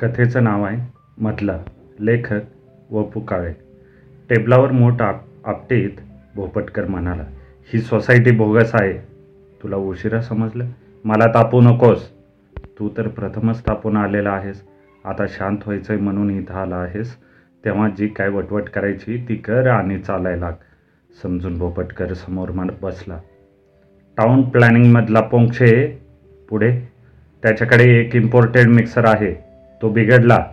कथेचं नाव आहे मधला लेखक व पु काळे. टेबलावर मोठ आप आपटीत भोपटकर म्हणाला ही सोसायटी बोगस आहे. तुला उशिरा समजलं? मला तापू नकोस. तू तर प्रथमच तापून आलेला आहेस. आता शांत व्हायचंय म्हणून इथं आला आहेस. तेव्हा जी काय वटवट करायची ती कर आणि चालायला लाग. समजून भोपटकर समोर मन बसला. टाउन प्लॅनिंगमधला पोंक्षे पुढे. त्याच्याकडे एक इम्पोर्टेड मिक्सर आहे. तो बिघडला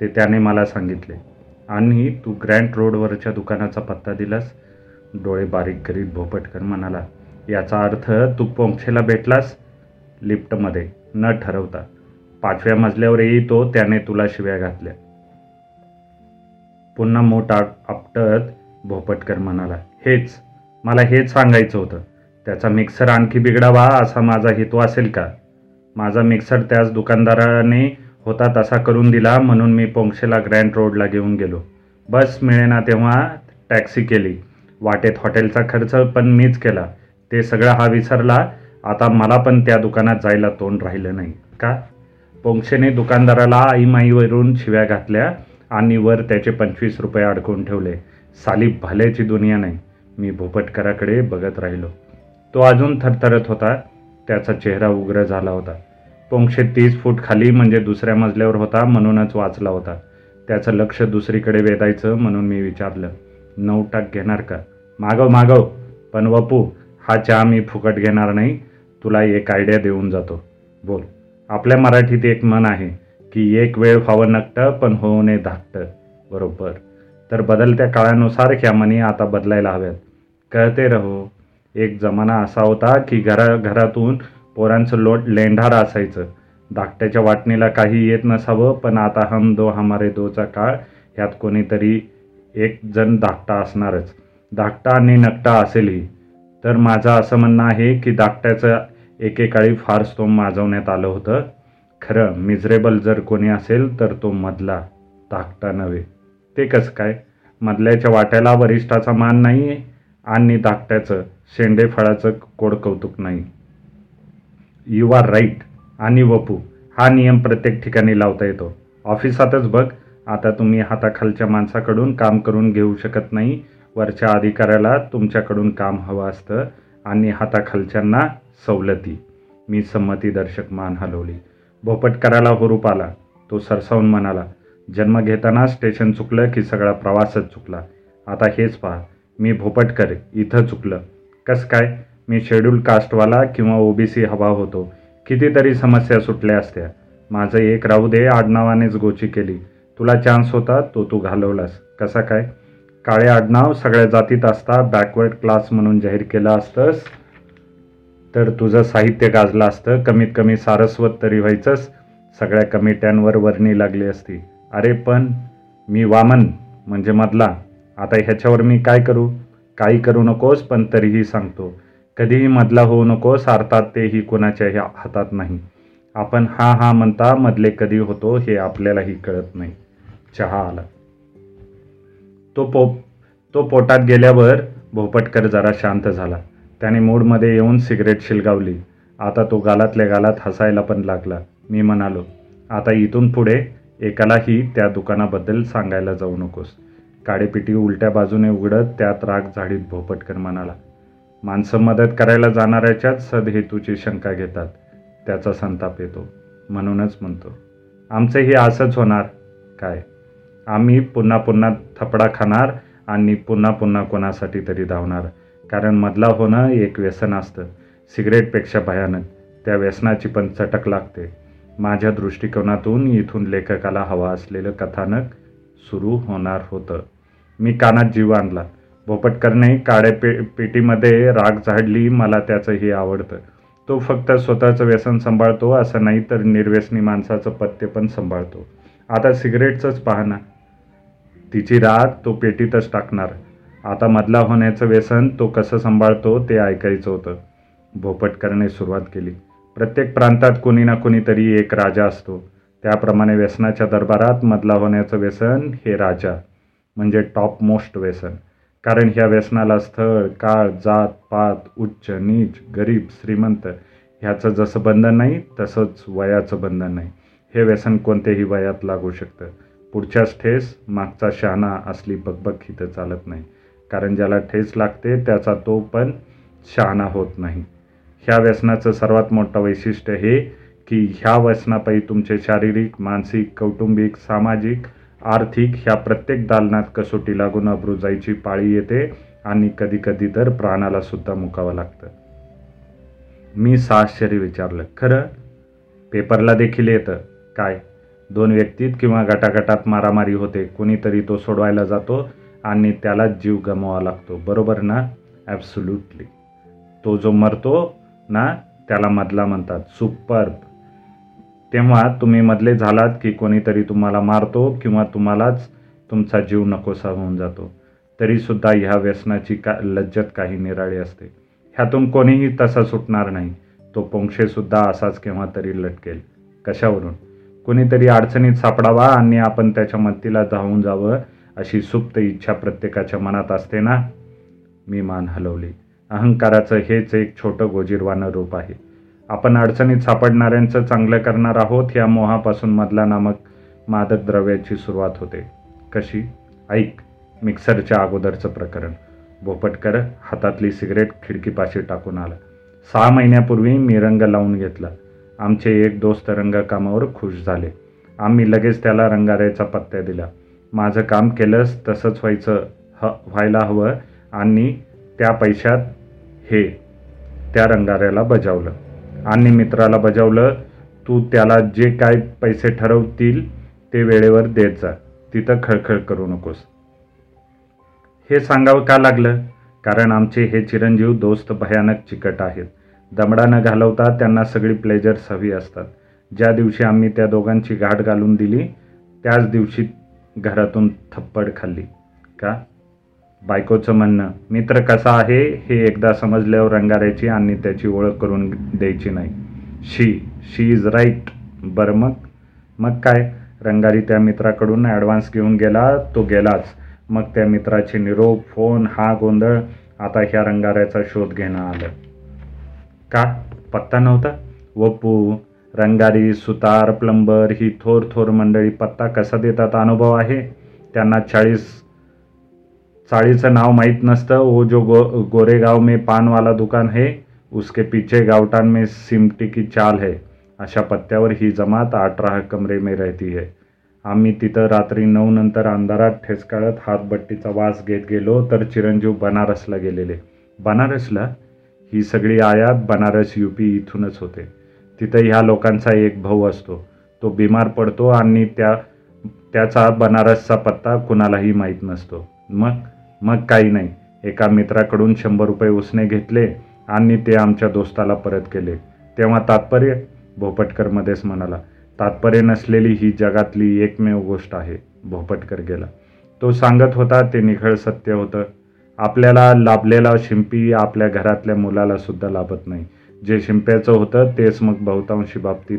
ते त्याने मला सांगितले. आणि तू ग्रँड रोडवरच्या दुकानाचा पत्ता दिलास डोळे बारीक करीत भोपटकर म्हणाला. याचा अर्थ तू पोंक्षेला भेटलास लिफ्टमध्ये. न ठरवता. पाचव्या मजल्यावर येतो त्याने तुला शिव्या घातल्या. पुन्हा मोठा आपटत भोपटकर म्हणाला. हेच मला हेच सांगायचं होतं. त्याचा मिक्सर आणखी बिघडावा असा माझा हेतू असेल का? माझा मिक्सर त्याच दुकानदाराने होता तसा करून दिला म्हणून मी पोंक्षेला ग्रँड रोडला घेऊन गेलो. बस मिळेना तेव्हा टॅक्सी केली. वाटेत हॉटेलचा खर्च पण मीच केला. ते सगळं हा विसरला. आता मला पण त्या दुकानात जायला तोंड राहिलं नाही. का? पोंक्षेने दुकानदाराला आईमाईवरून शिव्या घातल्या आणि वर त्याचे पंचवीस रुपये अडकून ठेवले. साली भल्याची दुनिया नाही. मी भोपटकराकडे बघत राहिलो. तो अजून थरथरत होता. त्याचा चेहरा उग्र झाला होता. पोंक्षे तीस फूट खाली म्हणजे दुसऱ्या मजल्यावर होता म्हणूनच वाचला होता. त्याचं लक्ष दुसरीकडे वेधायचं म्हणून मी विचारलं नऊ टाक घेणार का? मागव मागव. पण वपू हा चहा मी फुकट घेणार नाही तुला एक आयडिया देऊन जातो. बोल. आपल्या मराठीत एक मन आहे की एक वेळ व्हावं नकटं पण होऊ नये धाकटं. बरोबर. तर बदलत्या काळानुसार ह्या म्हणी आता बदलायला हव्यात. कळते रहो एक जमाना असा होता की घरा घरातून पोरांचं लोट लेंढार असायचं. धाकट्याच्या वाटणीला काही येत नसावं पण आता हम दो हमारे दोचा काळ ह्यात कोणीतरी एक जण धाकटा असणारच. धाकटा आणि नकटा असेलही तर माझं असं म्हणणं आहे की धाकट्याचं एकेकाळी फार स्तोम माजवण्यात आलं होतं. खरं मिझरेबल जर कोणी असेल तर तो मधला धाकटा नव्हे. ते कसं काय? मधल्याच्या वाट्याला वरिष्ठाचा मान नाही आहे आणि धाकट्याचं शेंडे फळाचं कोड कौतुक नाही. यू आर राईट आणि वपू हा नियम प्रत्येक ठिकाणी लावता येतो. ऑफिसातच बघ आता तुम्ही हाताखालच्या माणसाकडून काम करून घेऊ शकत नाही. वरच्या अधिकाऱ्याला तुमच्याकडून काम हवं असतं आणि हाताखालच्यांना सवलती. मी संमतीदर्शक मान हलवली. भोपटकराला हुरूप आला. तो सरसावून म्हणाला जन्म घेताना स्टेशन चुकलं की सगळा प्रवासच चुकला? आता हेच पहा. मी भोपटकर इथं चुकलं. कसं काय? मी शेड्यूल कास्टवाला किंवा ओबीसी हवा होतो. कितीतरी समस्या सुटल्या असत्या. माझं एक राहू दे आडनावानेच गोची केली. तुला चान्स होता तो तू घालवलास. कसा काय? काळे आडनाव सगळ्या जातीत असता बॅकवर्ड क्लास म्हणून जाहीर केलं असतंस. तर तुझं साहित्य गाजलं असतं कमीत कमी सारस्वत तरी व्हायचंच सगळ्या कमिट्यांवर वर्णी लागली असती. अरे पण मी वामन म्हणजे मधला. आता ह्याच्यावर मी काय करू? काही करू नकोस पण तरीही सांगतो. कधीही मधला होऊ नकोस अर्थात तेही कोणाच्याही हातात नाही. आपण हा हा म्हणता मधले कधी होतो हे आपल्यालाही कळत नाही. चहा आला. तो पो तो पोटात गेल्यावर भोपटकर जरा शांत झाला. त्याने मूडमध्ये येऊन सिगरेट शिलगावली. आता तो गालातल्या गालात हसायला पण लागला. मी म्हणालो आता इथून पुढे एकालाही त्या दुकानाबद्दल सांगायला जाऊ नकोस. काळेपिटी उलट्या बाजूने उघडत त्यात राग झाडीत भोपटकर म्हणाला माणसं मदत करायला जाणाऱ्याच्याच सदहेतूची शंका घेतात. त्याचा संताप येतो. म्हणूनच म्हणतो आमचंही असंच होणार. काय? आम्ही पुन्हा पुन्हा थपडा खाणार आणि पुन्हा पुन्हा कोणासाठी तरी धावणार. कारण मधला होणं एक व्यसन असतं. सिगरेटपेक्षा भयानक. त्या व्यसनाची पण चटक लागते. माझ्या दृष्टिकोनातून इथून लेखकाला हवा असलेलं कथानक सुरू होणार होतं. मी कानात जीव आणला. भोपटकरने काळे पे पेटीमध्ये राग झाडली मला त्याचं हे आवडतं. तो फक्त स्वतःचं व्यसन सांभाळतो असं नाही तर निर्व्यसनी माणसाचं पत्ते पण सांभाळतो. आता सिगरेटचंच पाहना तिची राग तो पेटीतच टाकणार. आता मधला होण्याचं व्यसन तो कसं सांभाळतो ते ऐकायचं होतं. भोपटकरने सुरुवात केली. प्रत्येक प्रांतात कोणी ना कोणीतरी एक राजा असतो. त्याप्रमाणे व्यसनाच्या दरबारात मधला होण्याचं व्यसन हे राजा म्हणजे टॉप मोस्ट व्यसन. कारण ह्या व्यसनाला स्थळ काळ जात पात उच्च नीच गरीब श्रीमंत ह्याचं जसं बंधन नाही तसंच वयाचं बंधन नाही. हे व्यसन कोणत्याही वयात लागू शकतं. पुढच्याच ठेस मागचा शहाणा असली बकबक इथं चालत नाही. कारण ज्याला ठेस लागते त्याचा तो पण शहाणा होत नाही. ह्या व्यसनाचं सर्वात मोठं वैशिष्ट्य हे की ह्या व्यसनापायी तुमचे शारीरिक मानसिक कौटुंबिक सामाजिक आर्थिक ह्या प्रत्येक दालनात कसोटी लागून अब्रू जायची पाळी येते आणि कधीकधी तर प्राणाला सुद्धा मुकावं लागतं. मी साश्चर्य विचारलं खरं? पेपरला देखील येतं. काय? दोन व्यक्तीत किंवा गटागटात मारामारी होते कोणीतरी तो सोडवायला जातो आणि त्याला जीव गमवावा लागतो. बरोबर ना? ॲब्सुल्युटली तो जो मरतो ना त्याला मधला म्हणतात सुपर्ब तेव्हा तुम्ही मधले झालात की कोणीतरी तुम्हाला मारतो किंवा तुम्हालाच तुमचा जीव नकोसा होऊन जातो. तरीसुद्धा ह्या व्यसनाची का लज्जत काही निराळी असते. ह्यातून कोणीही तसा सुटणार नाही. तो पोंक्षेसुद्धा असाच केव्हा तरी लटकेल. कशावरून? कोणीतरी अडचणीत सापडावा आणि आपण त्याच्या मत्तीला धावून जावं अशी सुप्त इच्छा प्रत्येकाच्या मनात असते ना? मी मान हलवली. अहंकाराचं हेच एक छोटं गोजीरवानं रूप आहे. आपण अडचणीत सापडणाऱ्यांचं चांगलं करणार आहोत या मोहापासून मधला नामक मादक द्रव्याची सुरुवात होते. कशी? ऐक मिक्सरच्या अगोदरचं प्रकरण. भोपटकर हातातली सिगरेट खिडकीपाशी टाकून आला. सहा महिन्यापूर्वी मी रंग लावून घेतला. आमचे एक दोस्त रंगकामावर खुश झाले. आम्ही लगेच त्याला रंगाऱ्याचा पत्त्या दिला. माझं काम केलंच तसंच व्हायचं ह व्हायला हवं आणि त्या पैशात हे त्या रंगाऱ्याला बजावलं. आणि मित्राला बजावलं तू त्याला जे काय पैसे ठरवतील ते वेळेवर देत जा. तिथं खळखळ करू नकोस. हे सांगावं का लागलं? कारण आमचे हे चिरंजीव दोस्त भयानक चिकट आहेत. दमडा न घालवता त्यांना सगळी प्लेजर्स हवी असतात. ज्या दिवशी आम्ही त्या दोघांची गाठ घालून दिली त्याच दिवशी घरातून थप्पड खाल्ली. का? बायकोचं म्हणणं मित्र कसा आहे हे एकदा समजल्यावर रंगारायची आणि त्याची ओळख करून द्यायची नाही. She she is right. बरं मग? मग काय? रंगारी त्या मित्राकडून ॲडव्हान्स घेऊन गेला तो गेलाच. मग त्या मित्राचे निरोप फोन हा गोंधळ आता ह्या रंगाऱ्याचा शोध घेणं आलं. का? पत्ता नव्हता? वपू रंगारी सुतार प्लंबर ही थोर थोर मंडळी पत्ता कसा देतात अनुभव आहे? त्यांना चाळीस साडीचं नाव माहीत नसतं. वो जो गो गोरेगाव में पान वाला दुकान है उसके पीछे गावटान में सिमटी की चाल है. अशा पत्त्यावर ही जमात अठरा कमरे में रहती है. आम्ही तिथं रात्री नऊ नंतर अंधारात ठेचकाळत हातबट्टीचा वास घेत गेलो तर चिरंजीव बनारसला गेलेले. बनारसला? ही सगळी आयात बनारस यू पी इथूनच होते. तिथं ह्या लोकांचा एक भाऊ असतो. तो बिमार पडतो आणि त्या त्याचा बनारसचा पत्ता कुणालाही माहीत नसतो. मग? मग काही नाही. एका मित्राकडून शंभर रुपये उसने घेतले आणि ते आमच्या दोस्ताला परत केले. तेव्हा तात्पर्य भोपटकरमध्येच म्हणाला तात्पर्य नसलेली ही जगातली एकमेव गोष्ट आहे भोपटकर गेला. तो सांगत होता ते निखळ सत्य होतं. आपल्याला लाभलेला शिंपी आपल्या घरातल्या मुलाला सुद्धा लाभत नाही. जे शिंप्याचं होतं तेच मग बहुतांशी बाबतीत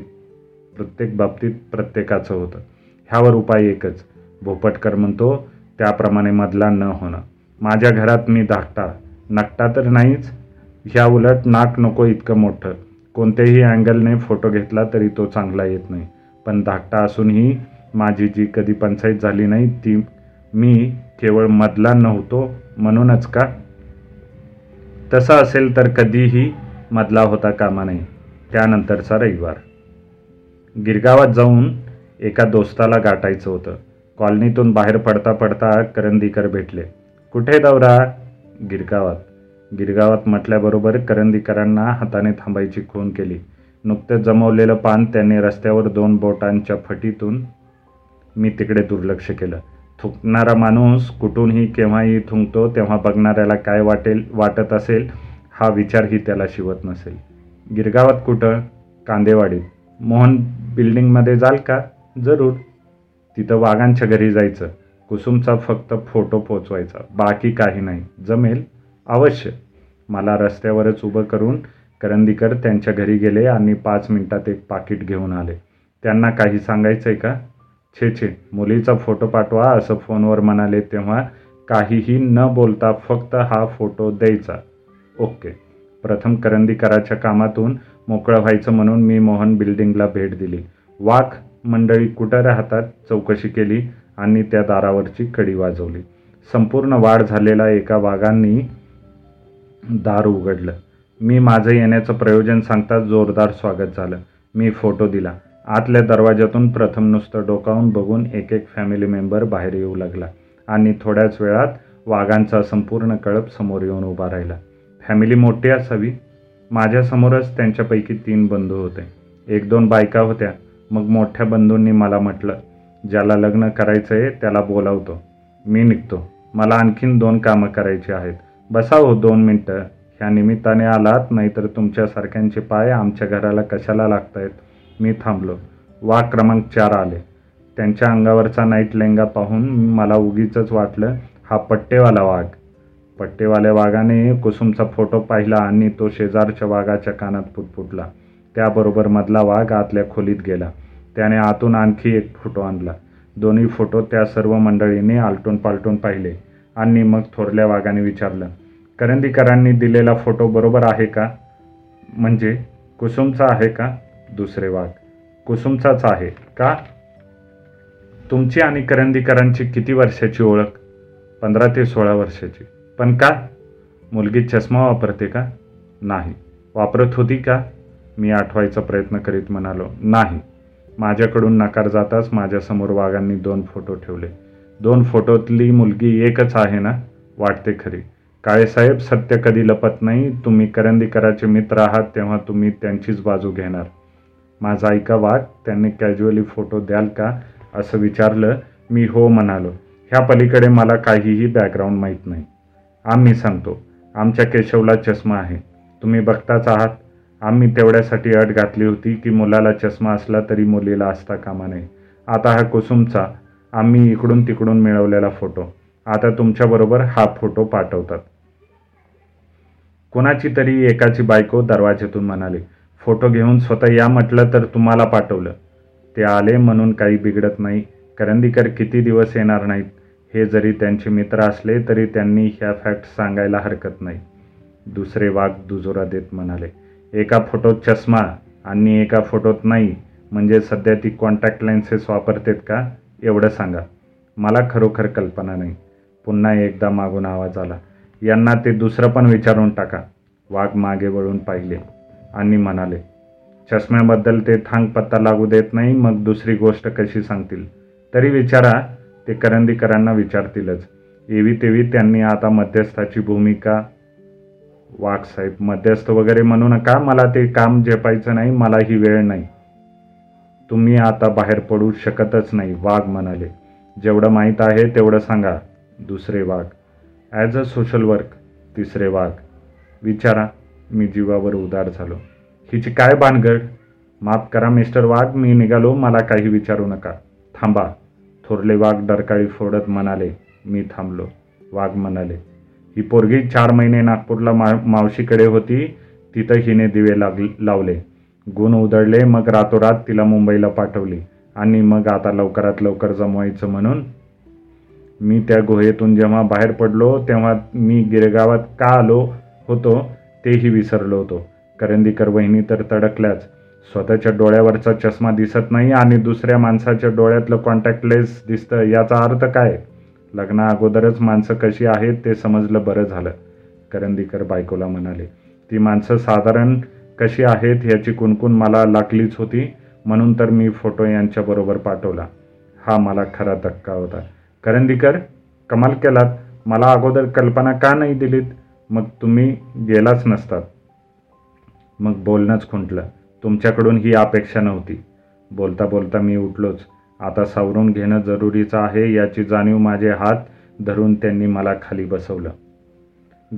प्रत्येक बाबतीत प्रत्येकाचं होतं. ह्यावर उपाय एकच. भोपटकर म्हणतो त्याप्रमाणे मधला न होणं. माझ्या घरात मी धाकटा. नकटा तर नाहीच. ह्या उलट नाक नको इतकं मोठं. कोणत्याही अँगलने फोटो घेतला तरी तो चांगला येत नाही. पण धाकटा असूनही माझी जी कधी पंचायत झाली नाही ती मी केवळ मधला नव्हतो म्हणूनच का? तसं असेल तर कधीही मधला होता कामा नाही त्यानंतरचा रविवार. गिरगावात जाऊन एका दोस्ताला गाठायचं होतं. कॉलनीतून बाहेर पडता पडता करंदीकर भेटले. कुठे दौरा? गिरगावात. गिरगावात म्हटल्याबरोबर करंदीकरांना हाताने थांबायची खून केली. नुकतंच जमवलेलं पान त्यांनी रस्त्यावर दोन बोटांच्या फटीतून मी तिकडे दुर्लक्ष केलं. थुंकणारा माणूस कुठूनही केव्हाही थुंकतो तेव्हा बघणाऱ्याला काय वाटेल वाटत असेल हा विचारही त्याला शिवत नसेल. गिरगावात कुठं? कांदेवाडीत. मोहन बिल्डिंगमध्ये जाल का? जरूर. तिथं वाघांच्या घरी जायचं. कुसुमचा फक्त फोटो पोचवायचा. बाकी काही नाही. जमेल. अवश्य. मला रस्त्यावरच उभं करून करंदीकर त्यांच्या घरी गेले आणि पाच मिनिटात एक पाकिट घेऊन आले. त्यांना काही सांगायचं आहे का? छे छे. मुलीचा फोटो पाठवा असं फोनवर म्हणाले तेव्हा काहीही न बोलता फक्त हा फोटो द्यायचा. ओके. प्रथम करंदीकराच्या कामातून मोकळं व्हायचं म्हणून मी मोहन बिल्डिंगला भेट दिली. वाघ मंडळी कुठं राहतात चौकशी केली आणि त्या दारावरची कडी वाजवली. संपूर्ण वाढ झालेला एका वाघांनी दार उघडलं. मी माझं येण्याचं प्रयोजन सांगताच जोरदार स्वागत झालं. मी फोटो दिला. आतल्या दरवाज्यातून प्रथम नुसतं डोकावून बघून एक एक फॅमिली मेंबर बाहेर येऊ लागला आणि थोड्याच वेळात वाघांचा संपूर्ण कळप समोर येऊन उभा राहिला. फॅमिली मोठी असावी. माझ्यासमोरच त्यांच्यापैकी तीन बंधू होते. एक दोन बायका होत्या. मग मोठ्या बंधूंनी मला म्हटलं ज्याला लग्न करायचं आहे त्याला बोलावतो. मी निघतो. मला आणखीन दोन कामं करायची आहेत. बसा हो दोन मिनटं. ह्या निमित्ताने आलात नाहीतर तुमच्यासारख्यांचे पाय आमच्या घराला कशाला लागतायत? मी थांबलो. वाघ क्रमांक चार आले. त्यांच्या अंगावरचा नाईट लेंगा पाहून मला उगीच वाटलं हा पट्टेवाला वाघ. पट्टेवाल्या वाघाने कुसुमचा फोटो पाहिला आणि तो शेजारच्या वाघाच्या कानात पुटपुटला. त्याबरोबर मधला वाघ आतल्या खोलीत गेला. त्याने आतून आणखी एक फोटो आणला. दोन्ही फोटो त्या सर्व मंडळींनी आलटून पालटून पाहिले. आणि मग थोरल्या वाघाने विचारलं करंदीकरांनी दिलेला फोटो बरोबर आहे का? म्हणजे कुसुमचा आहे का? दुसरे वाघ कुसुमचाच आहे. का? तुमची आणि करंदीकरांची किती वर्षाची ओळख? पंधरा ते सोळा वर्षाची. पण का? मुलगी चष्मा वापरते का? नाही. वापरत होती का? मी आठवायचा प्रयत्न करीत म्हणालो नाही. माझ्याकडून नकार जाताच माझ्यासमोर वाघांनी दोन फोटो ठेवले. दोन फोटोतली मुलगी एकच आहे ना? वाटते खरी. काळेसाहेब सत्य कधी लपत नाही. तुम्ही करंदीकराचे मित्र आहात तेव्हा तुम्ही त्यांचीच बाजू घेणार. माझा ऐका वाघ त्यांनी कॅज्युअली फोटो द्याल का? असं विचारलं. मी हो म्हणालो. ह्या पलीकडे मला काहीही बॅकग्राऊंड माहीत नाही. आम्ही सांगतो. आमच्या केशवला चष्मा आहे. तुम्ही बघताच आहात. आम्ही तेवढ्यासाठी अट घातली होती की मुलाला चष्मा असला तरी मुलीला असता कामा नये. आता हा कुसुमचा आम्ही इकडून तिकडून मिळवलेला फोटो. आता तुमच्याबरोबर हा फोटो पाठवतात. कोणाची तरी एकाची बायको दरवाज्यातून म्हणाली फोटो घेऊन स्वतः या म्हटलं तर तुम्हाला पाठवलं. ते आले म्हणून काही बिघडत नाही. करंदीकर किती दिवस येणार नाहीत? हे जरी त्यांचे मित्र असले तरी त्यांनी ह्या फॅक्ट सांगायला हरकत नाही. दुसरे वाघ दुजोरा देत म्हणाले एका फोटोत चष्मा आणि एका फोटोत नाही म्हणजे सध्या ती कॉन्टॅक्ट लेन्सेस वापरतेत का? एवढं सांगा. मला खरोखर कल्पना नाही. पुन्हा एकदा मागून आवाज आला. यांना ते दुसरं पण विचारून टाका. वाघ मागे वळून पाहिले आणि म्हणाले चष्म्याबद्दल ते थांग पत्ता लागू देत नाही मग दुसरी गोष्ट कशी सांगतील? तरी विचारा ते करंदीकरांना विचारतीलच. एवी तेवी त्यांनी आता मध्यस्थाची भूमिका वाघ साहेब मध्यस्थ वगैरे म्हणू नका. मला ते काम झेपायचं नाही मला ही वेळ नाही. तुम्ही आता बाहेर पडू शकतच नाही वाघ म्हणाले. जेवढं माहीत आहे तेवढं सांगा. दुसरे वाघ. ॲज अ सोशल वर्क तिसरे वाघ. विचारा मी जीवावर उदार झालो. हिची काय भानगड? माफ करा मिस्टर वाघ मी निघालो मला काही विचारू नका. थांबा. थोरले वाघ डरकाळी फोडत म्हणाले. मी थांबलो. वाघ म्हणाले ही पोरगी चार महिने नागपूरला मा मावशीकडे होती. तिथं हिने दिवे लाग लावले. गुण उधळले मग रातोरात तिला मुंबईला पाठवली. आणि मग आता लवकरात लवकर जमवायचं म्हणून मी त्या गुहेतून जेव्हा बाहेर पडलो तेव्हा मी गिरगावात का आलो होतो तेही विसरलो होतो. करंदीकर वहिनी तर तडकल्याच. स्वतःच्या डोळ्यावरचा चष्मा दिसत नाही आणि दुसऱ्या माणसाच्या डोळ्यातलं कॉन्टॅक्ट लेन्स दिसतं याचा अर्थ काय? लग्ना अगोदरच माणसं कशी आहेत ते समजलं बरं झालं. करंदीकर बायकोला म्हणाले ती माणसं साधारण कशी आहेत याची कुणकुण मला लागलीच होती म्हणून तर मी फोटो यांच्याबरोबर पाठवला. हा मला खरा धक्का होता. करंदीकर कमाल केलात. मला अगोदर कल्पना का नाही दिलीत? मग तुम्ही गेलाच नसतात. मग बोलणंच खुंटलं. तुमच्याकडून ही अपेक्षा नव्हती. बोलता बोलता मी उठलोच. आता सावरून घेणं जरुरीचं आहे याची जाणीव माझे हात धरून त्यांनी मला खाली बसवलं.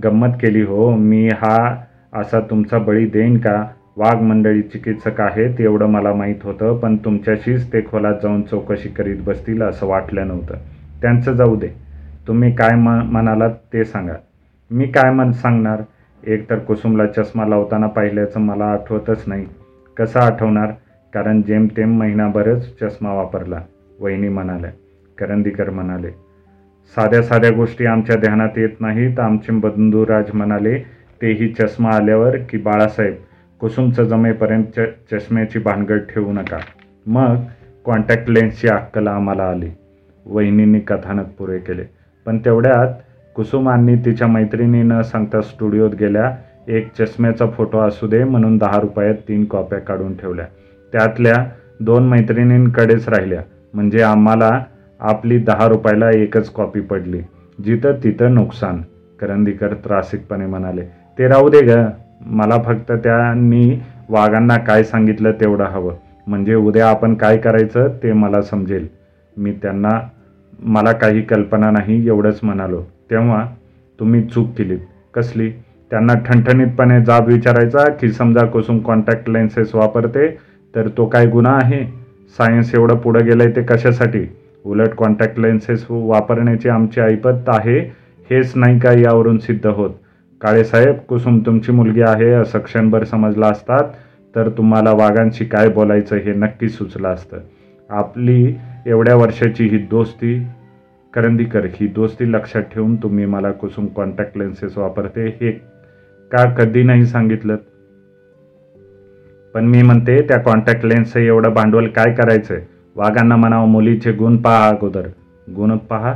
गंमत केली हो मी हा असा तुमचा बळी देईन का? वाघ मंडळी चिकित्सक आहेत एवढं मला माहीत होतं पण तुमच्याशीच ते खोलात जाऊन चौकशी करीत बसतील असं वाटलं नव्हतं. त्यांचं जाऊ दे. तुम्ही काय म म्हणालात ते सांगा. मी काय मन सांगणार? एक तर कुसुमला चष्मा लावताना पाहिल्याचं मला आठवतच नाही. कसं आठवणार? कारण जेमतेम महिनाभरच चष्मा वापरला वहिनी म्हणाल्या. करंदीकर म्हणाले साध्या साध्या गोष्टी आमच्या ध्यानात येत नाहीत आमचे बंधुराज म्हणाले. तेही चष्मा आल्यावर की बाळासाहेब कुसुमचं जमेपर्यंत च चष्म्याची भानगड ठेवू नका. मग कॉन्टॅक्ट लेन्सची अक्कल आम्हाला आली. वहिनींनी कथानक पुरे केले. पण तेवढ्यात कुसुमांनी तिच्या मैत्रिणी न सांगता स्टुडिओत गेल्या. एक चष्म्याचा फोटो असू दे म्हणून दहा रुपयात तीन कॉप्या काढून ठेवल्या. त्यातल्या दोन मैत्रिणींकडेच राहिल्या. म्हणजे आम्हाला आपली दहा रुपयाला एकच कॉपी पडली. जिथं तिथं नुकसान. करंदीकर त्रासिकपणे म्हणाले ते राहू दे ग. मला फक्त त्यांनी वाघांना काय सांगितलं तेवढं हवं. म्हणजे उद्या आपण काय करायचं ते मला समजेल. मी त्यांना मला काही कल्पना नाही एवढंच म्हणालो. तेव्हा तुम्ही चूक केलीत. कसली? त्यांना ठणठणीतपणे जाब विचारायचा की समजा कुसुम कॉन्टॅक्ट लेन्सेस वापरते तर तो काय गुन्हा आहे? सायन्स एवढं पुढं गेलंय ते कशासाठी? उलट कॉन्टॅक्ट लेन्सेस वापरण्याची आमची ऐपत आहे हेच नाही का यावरून सिद्ध होत? काळेसाहेब कुसुम तुमची मुलगी आहे असं क्षणभर समजला असतात तर तुम्हाला वाघांशी काय बोलायचं हे नक्की सुचलं असतं. आपली एवढ्या वर्षाची ही दोस्ती करंदीकर ही दोस्ती लक्षात ठेवून तुम्ही मला कुसुम कॉन्टॅक्ट लेन्सेस वापरते हे का कधी नाही सांगितलं? पण मी म्हणते त्या कॉन्टॅक्ट लेन्सचं एवढं भांडवल काय करायचंय वाघांना म्हणावं मुलीचे गुण पहा अगोदर. गुण पहा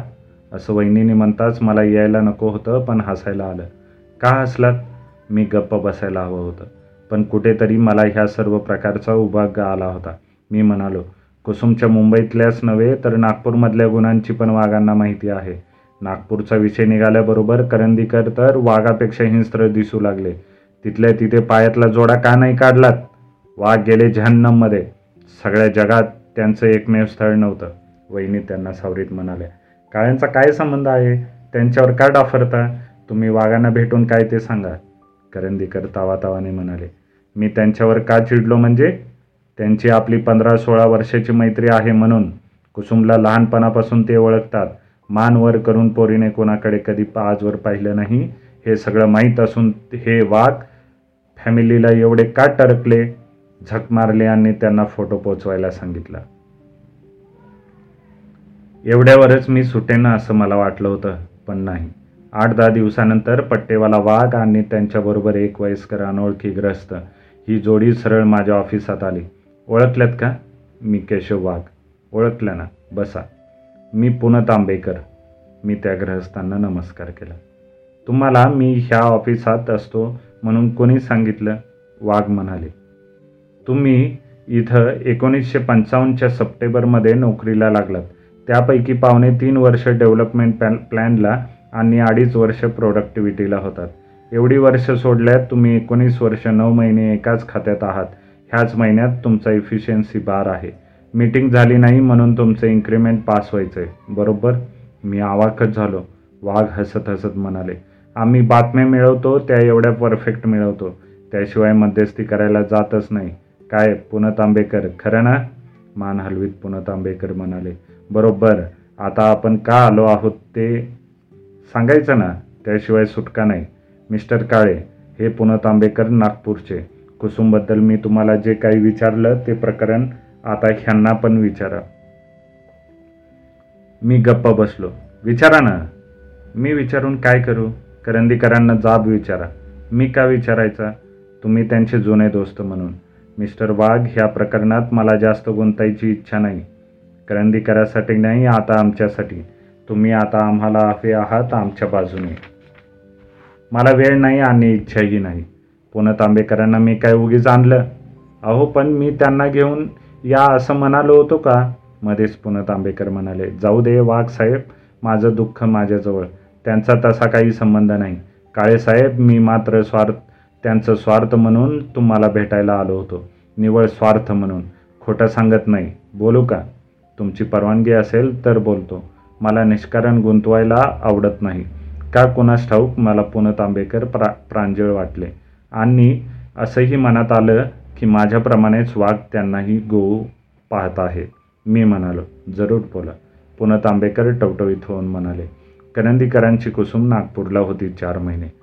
असं वहिनीने म्हणताच मला यायला नको होतं पण हसायला आलं. का हसलात? मी गप्प बसायला हवं होतं. पण कुठेतरी मला ह्या सर्व प्रकारचा उभाग आला होता. मी म्हणालो कुसुमच्या मुंबईतल्याच नव्हे तर नागपूरमधल्या गुणांची पण वाघांना माहिती आहे. नागपूरचा विषय निघाल्याबरोबर करंदीकर तर वाघापेक्षा हिंस्त्र दिसू लागले. तिथल्या तिथे पायातला जोडा का नाही काढलात? वाघ गेले जहन्नममध्ये. सगळ्या जगात त्यांचं एकमेव स्थळ नव्हतं. वहिनी त्यांना सावरीत म्हणाल्या काळ्यांचा काय संबंध आहे? त्यांच्यावर का डाफरता? तुम्ही वाघांना भेटून काय ते सांगा. करंदीकर तावातावाने म्हणाले मी त्यांच्यावर का चिडलो म्हणजे? त्यांची आपली पंधरा सोळा वर्षाची मैत्री आहे म्हणून. कुसुमला लहानपणापासून ते ओळखतात. मान वर करून पोरीने कोणाकडे कधी आजवर पाहिलं नाही. हे सगळं माहीत असून हे वाघ फॅमिलीला एवढे का टरकले? झक मारले आणि त्यांना फोटो पोचवायला सांगितला. एवढ्यावरच मी सुटेन असं मला वाटलं होतं पण नाही. आठ दहा दिवसानंतर पट्टेवाला वाघ आणि त्यांच्याबरोबर एक वयस्कर अनोळखी ग्रस्त ही जोडी सरळ माझ्या ऑफिसात आली. ओळखल्यात का? मी केशव वाघ. ओळखलं ना? बसा. मी पुनत आंबेकर. मी त्या ग्रहस्थांना नमस्कार केला. तुम्हाला मी ह्या ऑफिसात असतो म्हणून कोणी सांगितलं? वाघ म्हणाले. तुम्ही इथं एकोणीसशे पंचावन्नच्या सप्टेंबरमध्ये नोकरीला लागलात. त्यापैकी पावणे तीन वर्ष डेव्हलपमेंट पॅन प्लॅनला आणि अडीच वर्ष प्रोडक्टिव्हिटीला होतात. एवढी वर्ष सोडल्यात तुम्ही एकोणीस वर्ष नऊ महिने एकाच खात्यात आहात. ह्याच महिन्यात तुमचा इफिशियन्सी बार आहे. मीटिंग झाली नाही म्हणून तुमचं इन्क्रीमेंट पास व्हायचं आहे बरोबर? मी आवाकच झालो. वाघ हसत हसत म्हणाले आम्ही बातम्या मिळवतो त्या एवढ्या परफेक्ट मिळवतो. त्याशिवाय मध्यस्थी करायला जातच नाही. काय पुनत आंबेकर? खरं ना? मान हलवीत पुनत आंबेकर म्हणाले. बरोबर आता आपण का आलो आहोत ते सांगायचं ना? त्याशिवाय सुटका नाही. मिस्टर काळे हे पुनत आंबेकर नागपूरचे. कुसुमबद्दल मी तुम्हाला जे काही विचारलं ते प्रकरण आता ह्यांना पण विचारा. मी गप्प बसलो. विचारा ना. मी विचारून काय करू? करंदीकरांना जाब विचारा. मी का विचारायचा? तुम्ही त्यांचे जुने दोस्त म्हणून. मिस्टर वाघ ह्या प्रकरणात मला जास्त गुंतायची इच्छा नाही. करंदीकरासाठी नाही आता आमच्यासाठी. तुम्ही आता आम्हाला हवे आहात आमच्या बाजूने. मला वेळ नाही आणि इच्छाही नाही. पुन्हा तांबेकरांना मी काय उगीच आणलं? अहो पण मी त्यांना घेऊन या असं म्हणालो होतो का? मध्येच पुन्हा तांबेकर म्हणाले जाऊ दे वाघ साहेब माझं दुःख माझ्याजवळ. त्यांचा तसा काही संबंध नाही. काळेसाहेब मी मात्र स्वार्थ त्यांचं स्वार्थ म्हणून तुम्हाला भेटायला आलो होतो. निवळ स्वार्थ म्हणून. खोटं सांगत नाही. बोलू का? तुमची परवानगी असेल तर बोलतो. मला निष्कारण गुंतवायला आवडत नाही. का कुणास ठाऊक? मला पुन्हा तांबेकर प्रा प्रांजळ वाटले. आणि असंही मनात आलं की माझ्याप्रमाणेच वाघ त्यांनाही गो पाहत आहे. मी म्हणालो जरूर बोला. पुन्हा तांबेकर टवटवीत होऊन म्हणाले करंदीकरांची कुसुम नागपूरला होती चार महिने.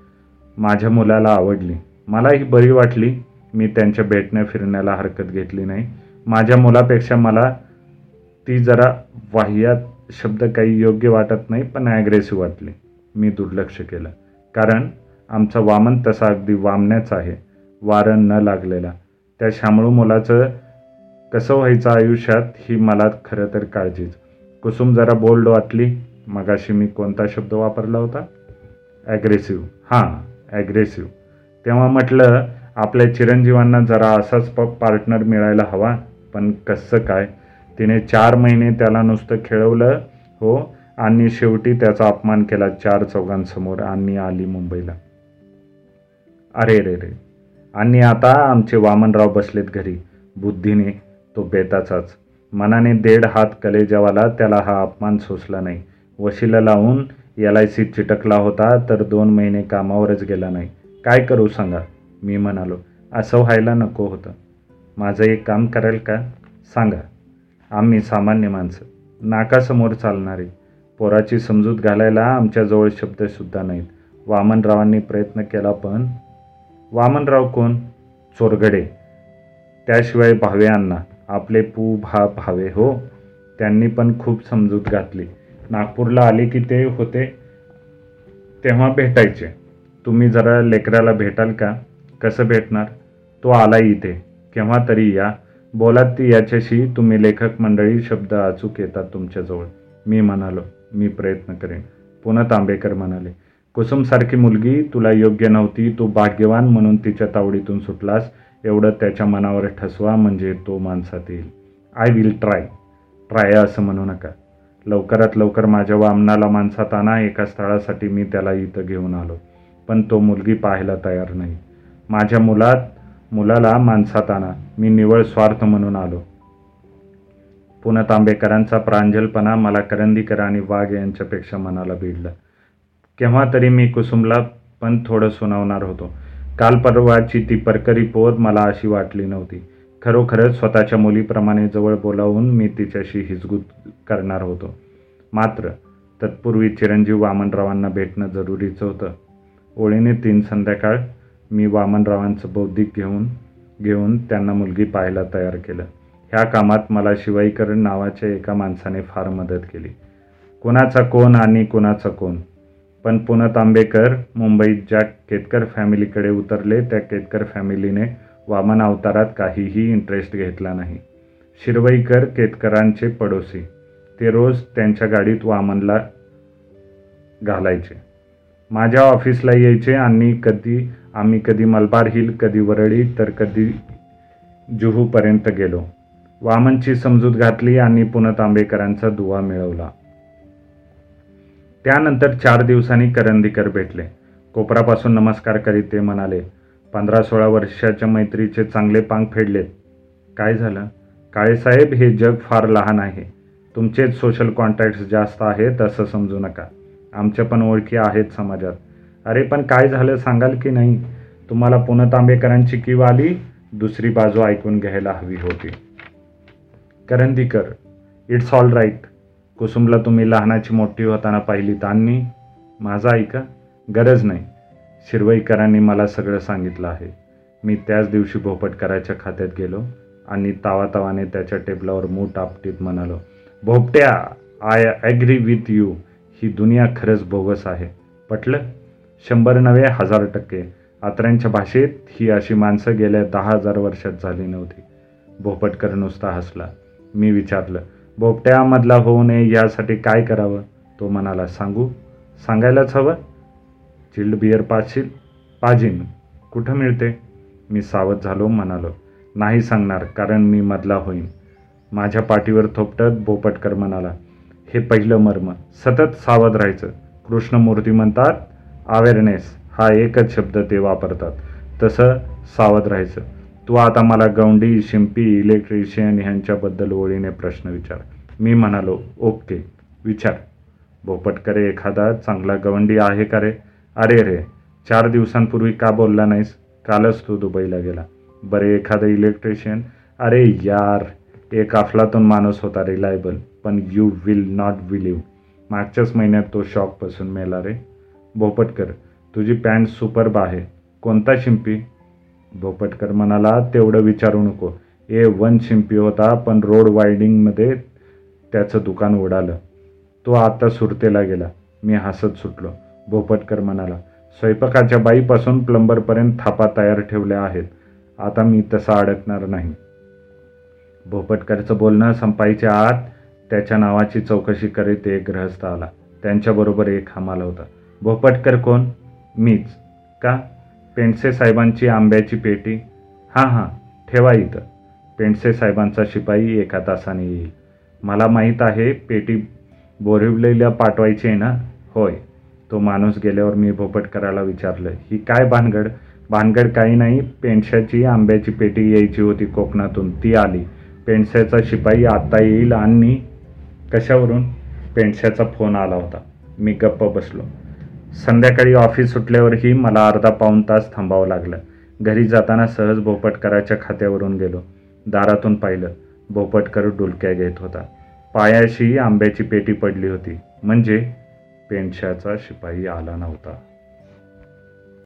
माझ्या मुलाला आवडली. मलाही बरी वाटली. मी त्यांच्या भेटण्या फिरण्याला हरकत घेतली नाही. माझ्या मुलापेक्षा मला ती जरा वाह्यात शब्द काही योग्य वाटत नाही पण ॲग्रेसिव्ह वाटली. मी दुर्लक्ष केलं. कारण आमचा वामन तसा अगदी वामण्याच आहे. वारण न लागलेला. त्या शामळू मुलाचं कसं व्हायचं आयुष्यात ही मला खरं तर काळजीच. कुसुम जरा बोल्ड वाटली. मगाशी मी कोणता शब्द वापरला होता? ॲग्रेसिव्ह हां ॲग्रेसिव्ह तेव्हा म्हटलं आपल्या चिरंजीवांना जरा असाच प पार्टनर मिळायला हवा. पण कसं काय? तिने चार महिने त्याला नुसतं खेळवलं हो आणि शेवटी त्याचा अपमान केला चार चौघांसमोर. आणि आली मुंबईला. अरे रे रे. आणि आता आमचे वामनराव बसलेत घरी. बुद्धीने तो बेताचाच. मनाने देड हात कलेजावाला त्याला हा अपमान सोसला नाही. वशीला लावून एल आय सीत चिटकला होता तर दोन महिने कामावरच गेला नाही. काय करू सांगा? मी म्हणालो असं व्हायला नको होतं. माझं एक काम कराल का? सांगा. आम्ही सामान्य माणसं नाकासमोर चालणारी. पोराची समजूत घालायला आमच्याजवळ शब्दसुद्धा नाहीत. वामनरावांनी प्रयत्न केला पण वामनराव कोण? चोरगडे. त्याशिवाय भावे अण्णा आपले पू भा भावे हो. त्यांनी पण खूप समजूत घातली. नागपूरला आले की ते होते तेव्हा भेटायचे. तुम्ही जरा लेकराला भेटाल का? कसं भेटणार? तो आला इथे. केव्हा तरी या. बोलात ती याच्याशी. तुम्ही लेखक मंडळी शब्द अचूक येतात तुमच्याजवळ. मी म्हणालो मी प्रयत्न करेन. पुन्हा तांबेकर म्हणाले कुसुमसारखी मुलगी तुला योग्य नव्हती तू भाग्यवान म्हणून तिच्या तावडीतून सुटलास. एवढं त्याच्या मनावर ठसवा म्हणजे तो माणसात येईल. आय विल ट्राय ट्राय असं म्हणू नका. लवकरात लवकर माझ्या वामनाला माणसात आणा. एका स्थळासाठी मी त्याला इथं घेऊन आलो. पण तो मुलगी पाहायला तयार नाही. माझ्या मुलात मुलाला माणसात आणा. मी निवळ स्वार्थ म्हणून आलो. पुन्हा तांबेकरांचा प्रांजलपणा मला करंदीकर आणि वाघ यांच्यापेक्षा मनाला भिडलं. केव्हा तरी मी कुसुमला पण थोडं सुनावणार होतो. काल परवाची ती परकरी पोर मला अशी वाटली नव्हती. खरोखरच स्वतःच्या मुलीप्रमाणे जवळ बोलावून मी तिच्याशी हिजगूत करणार होतो. मात्र तत्पूर्वी चिरंजीव वामनरावांना भेटणं जरुरीचं होतं. ओळीने तीन संध्याकाळ मी वामनरावांचं बौद्धिक घेऊन घेऊन त्यांना मुलगी पाहायला तयार केलं. ह्या कामात मला शिवाईकर नावाच्या एका माणसाने फार मदत केली. कोणाचा कोण आणि कोणाचा कोण. पण पुनत आंबेकर मुंबईत ज्या केतकर फॅमिलीकडे उतरले त्या केतकर फॅमिलीने वामन अवतारात काहीही इंटरेस्ट घेतला नाही. शिरवईकर केतकरांचे पडोसी. ते रोज त्यांच्या गाडीत वामनला घालायचे. माझ्या ऑफिसला यायचे आणि कधी आम्ही कधी मलबार हिल कधी वरळी तर कधी जुहूपर्यंत गेलो. वामनची समजूत घातली आणि पुन्हा तांबेकरांचा दुवा मिळवला. त्यानंतर चार दिवसांनी करंदीकर भेटले. कोपरापासून नमस्कार करीत ते म्हणाले पंधरा सोळा वर्षाच्या मैत्रीचे चांगले पांग फेडलेत. काय झालं? काळेसाहेब हे जग फार लहान आहे. तुमचेच सोशल कॉन्टॅक्ट्स जास्त आहेत असं समजू नका. आमच्या पण ओळखी आहेत समाजात. अरे पण काय झालं सांगाल की नाही? तुम्हाला पुन्हा तांबेकरांची किव आली दुसरी बाजू ऐकून घ्यायला हवी होती. करंदीकर इट्स ऑल राईट कुसुमला तुम्ही लहानाची मोठी होताना पाहिली आणि माझा ऐका गरज नाही. शिरवईकरांनी मला सगळं सांगितलं आहे. मी त्याच दिवशी भोपटकराच्या खात्यात गेलो आणि तावातावाने त्याच्या टेबलावर मूठ आपटीत म्हणालो भोपट्या आय ॲग्री विथ यू ही दुनिया खरंच बोगस आहे. पटलं? शंभर नव्हे हजार टक्के. आत्र्यांच्या भाषेत ही अशी माणसं गेल्या दहा हजार वर्षात झाली नव्हती. भोपटकर नुसता हसला. मी विचारलं बोपट्यामधला होऊ नये यासाठी काय करावं? तो म्हणाला सांगू? सांगायलाच हवं? चिल्ड बियर पाशील पाजीन. कुठं मिळते? मी सावध झालो म्हणालो नाही सांगणार कारण मी मधला होईन. माझ्या पाठीवर थोपटत बोपटकर म्हणाला हे पहिलं मर्म. सतत सावध राहायचं. कृष्णमूर्ती म्हणतात अवेअरनेस हा एकच शब्द ते वापरतात. तसं सावध राहायचं. तू आता मला गवंडी शिंपी इलेक्ट्रिशियन ह्यांच्याबद्दल ओळीने प्रश्न विचार. मी म्हणालो ओके विचार. भोपटकरे एखादा चांगला गवंडी आहे का रे? अरे रे चार दिवसांपूर्वी का बोलला नाहीस? कालच तू दुबईला गेला. बरे एखादं इलेक्ट्रिशियन? अरे यार एक अफलातून माणूस होता रिलायबल. पण यू विल नॉट बिलीव्ह मागच्याच महिन्यात तो शॉकपासून मेला रे. भोपटकर तुझी पॅन्ट सुपरब आहे. कोणता शिंपी? भोपटकर म्हणाला तेवढं विचारू नको. ए वन शिंपी होता पण रोड वायडिंगमध्ये त्याचं दुकान उडालं. तो आता सुरतेला गेला. मी हसत सुटलो. भोपटकर म्हणाला स्वयंपाकाच्या बाईपासून प्लंबरपर्यंत थापा तयार ठेवल्या आहेत. आता मी तसा अडकणार नाही. भोपटकरचं बोलणं संपायच्या आत त्याच्या नावाची चौकशी करीत एक गृहस्थ आला. त्यांच्याबरोबर एक हमाल होता. भोपटकर कोण? मीच. का? पेंडसे साहेबांची आंब्याची पेटी? हां हां ठेवा इथं. पेंडसे साहेबांचा शिपाई एका तासाने येईल. मला माहीत आहे पेटी बोरिवलेल्या पाठवायची आहे ना? होय. तो माणूस गेल्यावर मी भोपटकराला विचारलं ही काय भानगड? भानगड काही नाही. पेंडशाची आंब्याची पेटी यायची होती कोकणातून. ती आली. पेंडशाचा शिपाई आत्ता येईल आणि कशावरून? पेंडशाचा फोन आला होता. मी गप्प बसलो. संध्याकाळी ऑफिस सुटल्यावरही मला अर्धा पाऊण तास थांबावं लागलं. घरी जाताना सहज भोपटकराच्या खात्यावरून गेलो. दारातून पाहिलं. भोपटकर डुलक्या घेत होता. पायाशी आंब्याची पेटी पडली होती. म्हणजे पेंडशाचा शिपाई आला नव्हता.